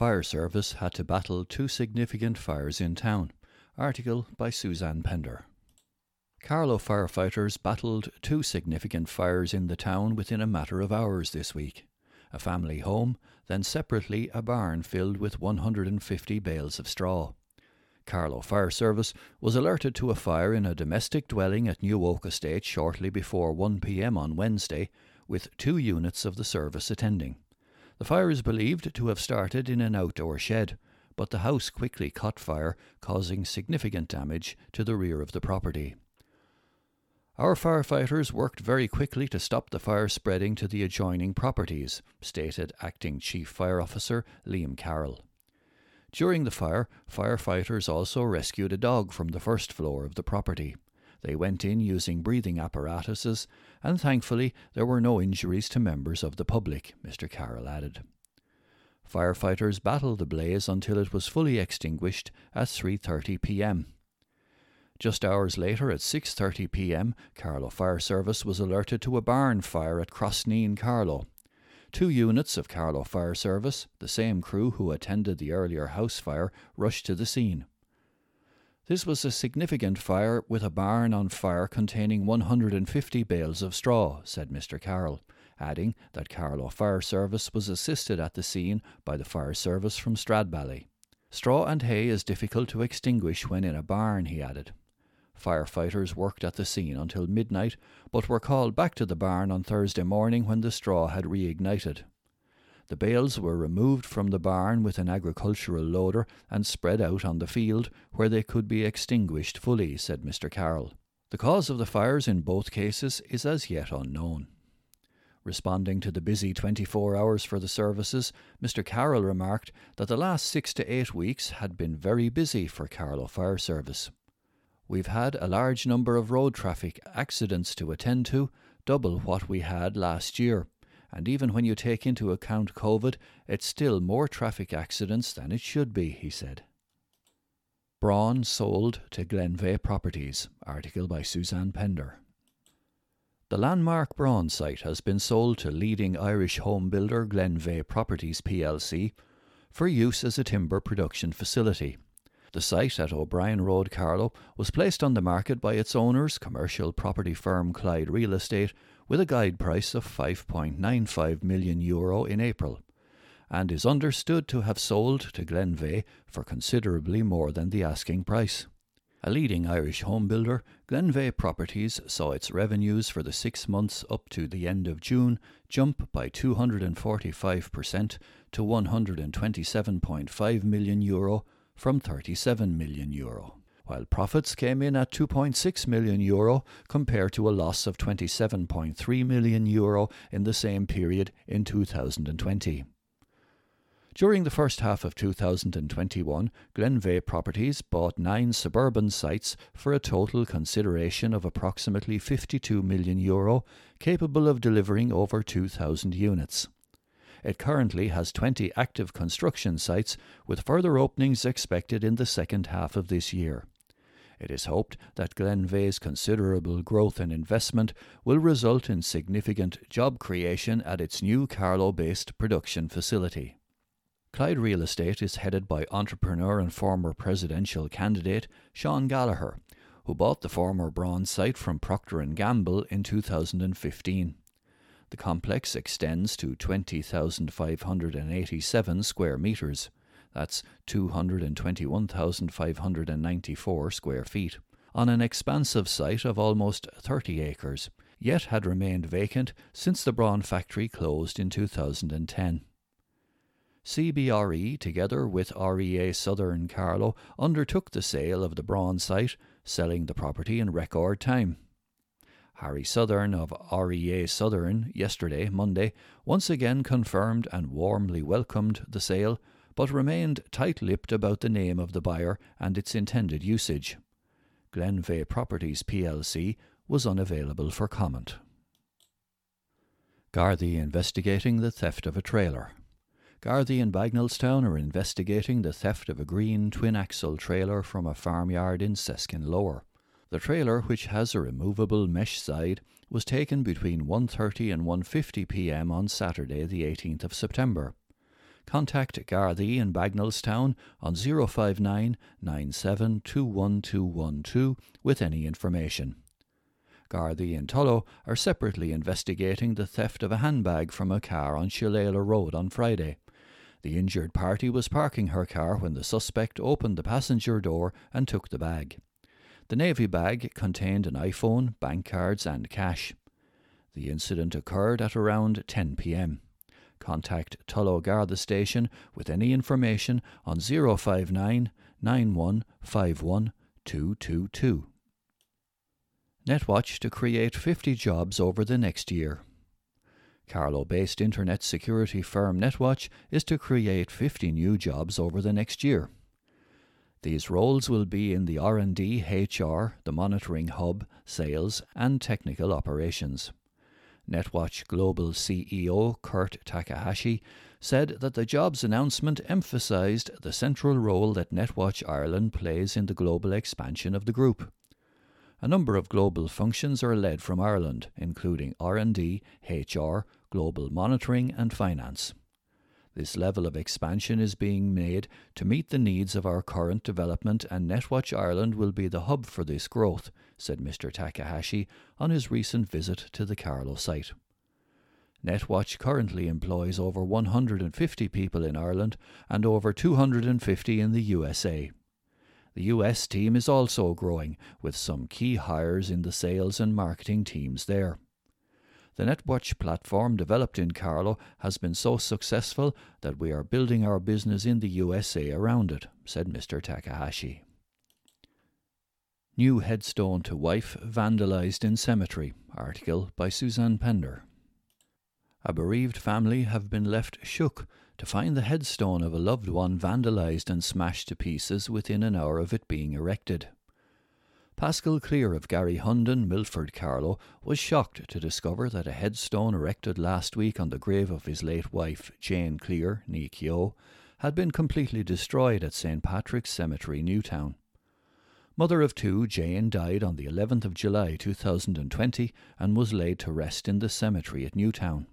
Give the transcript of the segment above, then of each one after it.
Fire Service had to battle two significant fires in town. Article by Suzanne Pender. Carlow firefighters battled two significant fires in the town within a matter of hours this week a family home, then separately a barn filled with 150 bales of straw. Carlow Fire Service was alerted to a fire in a domestic dwelling at New Oak Estate shortly before 1 pm on Wednesday, with two units of the service attending. The fire is believed to have started in an outdoor shed, but the house quickly caught fire, causing significant damage to the rear of the property. Our firefighters worked very quickly to stop the fire spreading to the adjoining properties, stated Acting Chief Fire Officer Liam Carroll. During the fire, firefighters also rescued a dog from the first floor of the property. They went in using breathing apparatuses, and thankfully there were no injuries to members of the public, Mr. Carroll added. Firefighters battled the blaze until it was fully extinguished at 3:30 p.m. Just hours later, at 6:30 p.m., Carlow Fire Service was alerted to a barn fire at Crossneen, Carlow. Two units of Carlow Fire Service, the same crew who attended the earlier house fire, rushed to the scene. This was a significant fire with a barn on fire containing 150 bales of straw, said Mr. Carroll, adding that Carlow Fire Service was assisted at the scene by the fire service from Stradbally. Straw and hay is difficult to extinguish when in a barn, he added. Firefighters worked at the scene until midnight, but were called back to the barn on Thursday morning when the straw had reignited. The bales were removed from the barn with an agricultural loader and spread out on the field where they could be extinguished fully, said Mr. Carroll. The cause of the fires in both cases is as yet unknown. Responding to the busy 24 hours for the services, Mr. Carroll remarked that the last six to eight weeks had been very busy for Carlow Fire Service. We've had a large number of road traffic accidents to attend to, double what we had last year. And even when you take into account COVID, it's still more traffic accidents than it should be, he said. Braun sold to Glenveagh Properties, article by Suzanne Pender. The landmark Braun site has been sold to leading Irish home builder Glenveagh Properties plc for use as a timber production facility. The site at O'Brien Road, Carlow, was placed on the market by its owners, commercial property firm Clyde Real Estate, with a guide price of 5.95 million euro in April, and is understood to have sold to Glenveagh for considerably more than the asking price. A leading Irish home builder, Glenveagh Properties saw its revenues for the six months up to the end of June jump by 245% to 127.5 million euro from 37 million euro, while profits came in at 2.6 million euro compared to a loss of 27.3 million euro in the same period in 2020. During the first half of 2021, Glenveagh Properties bought nine suburban sites for a total consideration of approximately 52 million euro, capable of delivering over 2,000 units. It currently has 20 active construction sites, with further openings expected in the second half of this year. It is hoped that Glenveagh's considerable growth and investment will result in significant job creation at its new Carlow based production facility. Clyde Real Estate is headed by entrepreneur and former presidential candidate Sean Gallagher, who bought the former Braun site from Procter & Gamble in 2015. The complex extends to 20,587 square metres. That's 221,594 square feet. On an expansive site of almost 30 acres, yet had remained vacant since the Braun factory closed in 2010. CBRE, together with REA Southern Carlow, undertook the sale of the Braun site, selling the property in record time. Harry Southern of REA Southern yesterday, Monday, once again confirmed and warmly welcomed the sale, but remained tight lipped about the name of the buyer and its intended usage. Glenveagh Properties plc was unavailable for comment. Gardaí investigating the theft of a trailer. Gardaí and Bagnallstown are investigating the theft of a green twin axle trailer from a farmyard in Seskin Lower. The trailer, which has a removable mesh side, was taken between 1:30 and 1:50 p.m. on Saturday, the 18th of September. Contact Gardaí in Bagnallstown on 059 97 with any information. Gardaí and Tullow are separately investigating the theft of a handbag from a car on Shillelagh Road on Friday. The injured party was parking her car when the suspect opened the passenger door and took the bag. The navy bag contained an iPhone, bank cards, and cash. The incident occurred at around 10 pm. Contact Tullow Garda station with any information on 059 9151 222. Netwatch to create 50 jobs over the next year. Carlow based internet security firm Netwatch is to create 50 new jobs over the next year. These roles will be in the R&D, HR, the monitoring hub, sales and technical operations. Netwatch Global CEO Kurt Takahashi said that the jobs announcement emphasized the central role that Netwatch Ireland plays in the global expansion of the group. A number of global functions are led from Ireland, including R&D, HR, global monitoring and finance. This level of expansion is being made to meet the needs of our current development, and Netwatch Ireland will be the hub for this growth, said Mr. Takahashi on his recent visit to the Carlow site. Netwatch currently employs over 150 people in Ireland and over 250 in the USA. The US team is also growing, with some key hires in the sales and marketing teams there. The Netwatch platform developed in Carlow has been so successful that we are building our business in the USA around it, said Mr. Takahashi. New headstone to wife vandalised in cemetery. Article by Suzanne Pender. A bereaved family have been left shook to find the headstone of a loved one vandalised and smashed to pieces within an hour of it being erected. Pascal Clear of Garryhundon, Milford, Carlow, was shocked to discover that a headstone erected last week on the grave of his late wife, Jane Clear, Nikio, had been completely destroyed at St. Patrick's Cemetery, Newtown. Mother of two, Jane died on the 11th of July 2020 and was laid to rest in the cemetery at Newtown.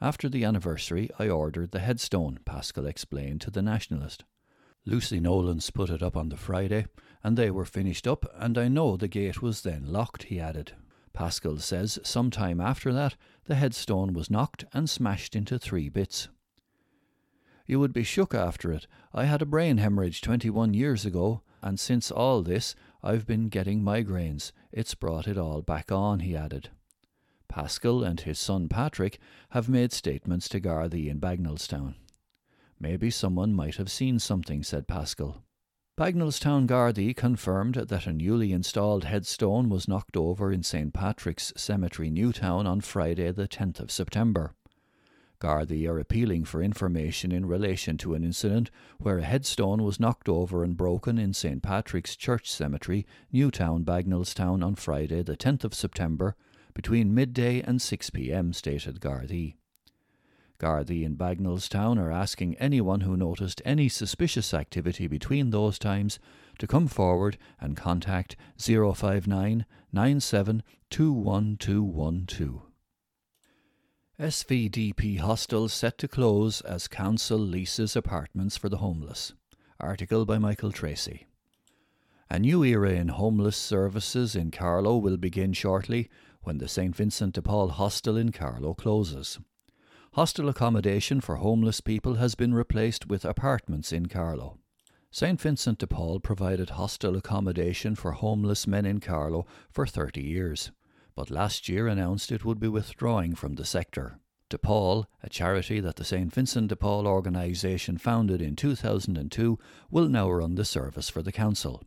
After the anniversary, I ordered the headstone, Pascal explained to the Nationalist. Lucy Nolans put it up on the Friday, and they were finished up, and I know the gate was then locked, he added. Pascal says some time after that, the headstone was knocked and smashed into three bits. You would be shook after it. I had a brain hemorrhage 21 years ago, and since all this, I've been getting migraines. It's brought it all back on, he added. Pascal and his son Patrick have made statements to Gardaí in Bagnallstown. Maybe someone might have seen something, said Pascal. Bagnallstown Gardaí confirmed that a newly installed headstone was knocked over in St. Patrick's Cemetery, Newtown, on Friday, the 10th of September. Gardaí are appealing for information in relation to an incident where a headstone was knocked over and broken in St. Patrick's Church Cemetery, Newtown, Bagnallstown, on Friday, the 10th of September, between midday and 6 pm, stated Gardaí. Gardaí in Bagnallstown are asking anyone who noticed any suspicious activity between those times to come forward and contact 059 97 21212. SVDP hostel set to close as council leases apartments for the homeless. Article by Michael Tracy. A new era in homeless services in Carlow will begin shortly when the St. Vincent de Paul Hostel in Carlow closes. Hostel accommodation for homeless people has been replaced with apartments in Carlow. St. Vincent de Paul provided hostel accommodation for homeless men in Carlow for 30 years, but last year announced it would be withdrawing from the sector. De Paul, a charity that the St. Vincent de Paul organisation founded in 2002, will now run the service for the council.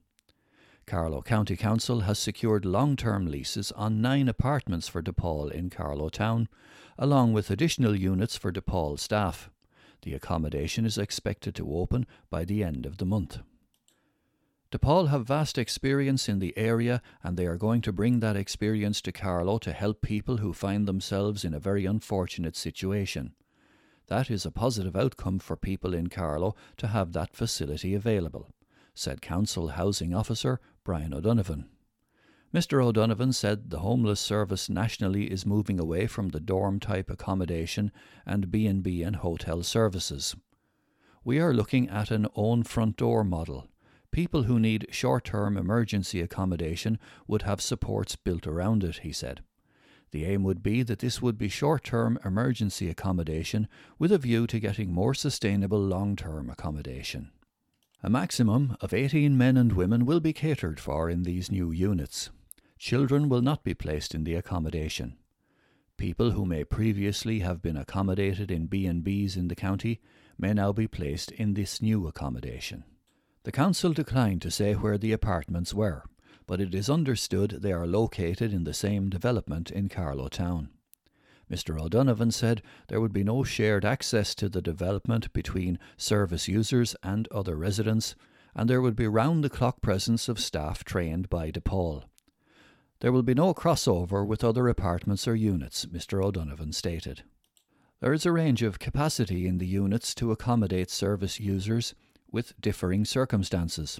Carlow County Council has secured long term leases on nine apartments for De Paul in Carlow Town, along with additional units for De Paul staff. The accommodation is expected to open by the end of the month. De Paul have vast experience in the area and they are going to bring that experience to Carlow to help people who find themselves in a very unfortunate situation. That is a positive outcome for people in Carlow to have that facility available, said Council Housing Officer Brian O'Donovan. Mr. O'Donovan said the homeless service nationally is moving away from the dorm type accommodation and B&B and hotel services. We are looking at an own front door model. People who need short term emergency accommodation would have supports built around it, he said. The aim would be that this would be short term emergency accommodation with a view to getting more sustainable long term accommodation. A maximum of 18 men and women will be catered for in these new units. Children will not be placed in the accommodation. People who may previously have been accommodated in B&Bs in the county may now be placed in this new accommodation. The council declined to say where the apartments were, but it is understood they are located in the same development in Carlow Town. Mr. O'Donovan said there would be no shared access to the development between service users and other residents, and there would be round the clock presence of staff trained by DePaul. There will be no crossover with other apartments or units, Mr. O'Donovan stated. There is a range of capacity in the units to accommodate service users with differing circumstances.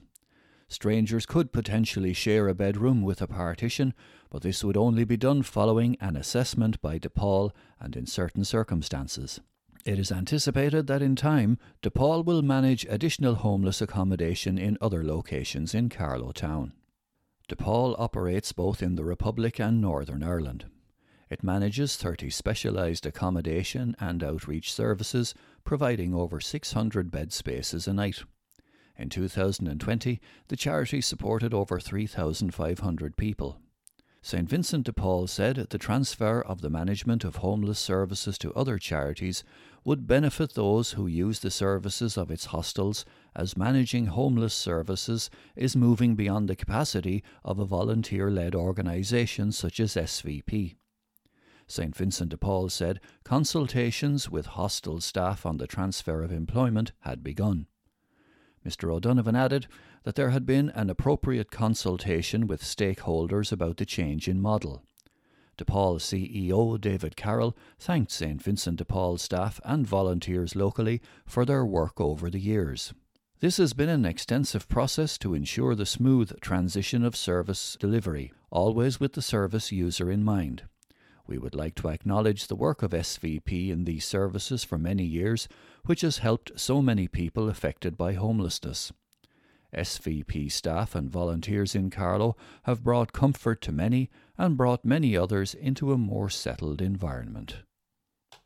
Strangers could potentially share a bedroom with a partition, but this would only be done following an assessment by DePaul and in certain circumstances. It is anticipated that in time, DePaul will manage additional homeless accommodation in other locations in Carlow Town. DePaul operates both in the Republic and Northern Ireland. It manages 30 specialised accommodation and outreach services, providing over 600 bed spaces a night. In 2020, the charity supported over 3,500 people. St. Vincent de Paul said the transfer of the management of homeless services to other charities would benefit those who use the services of its hostels, as managing homeless services is moving beyond the capacity of a volunteer led organisation such as SVP. St. Vincent de Paul said consultations with hostel staff on the transfer of employment had begun. Mr. O'Donovan added that there had been an appropriate consultation with stakeholders about the change in model. DePaul CEO David Carroll thanked St. Vincent de Paul staff and volunteers locally for their work over the years. This has been an extensive process to ensure the smooth transition of service delivery, always with the service user in mind. We would like to acknowledge the work of SVP in these services for many years, which has helped so many people affected by homelessness. SVP staff and volunteers in Carlow have brought comfort to many and brought many others into a more settled environment.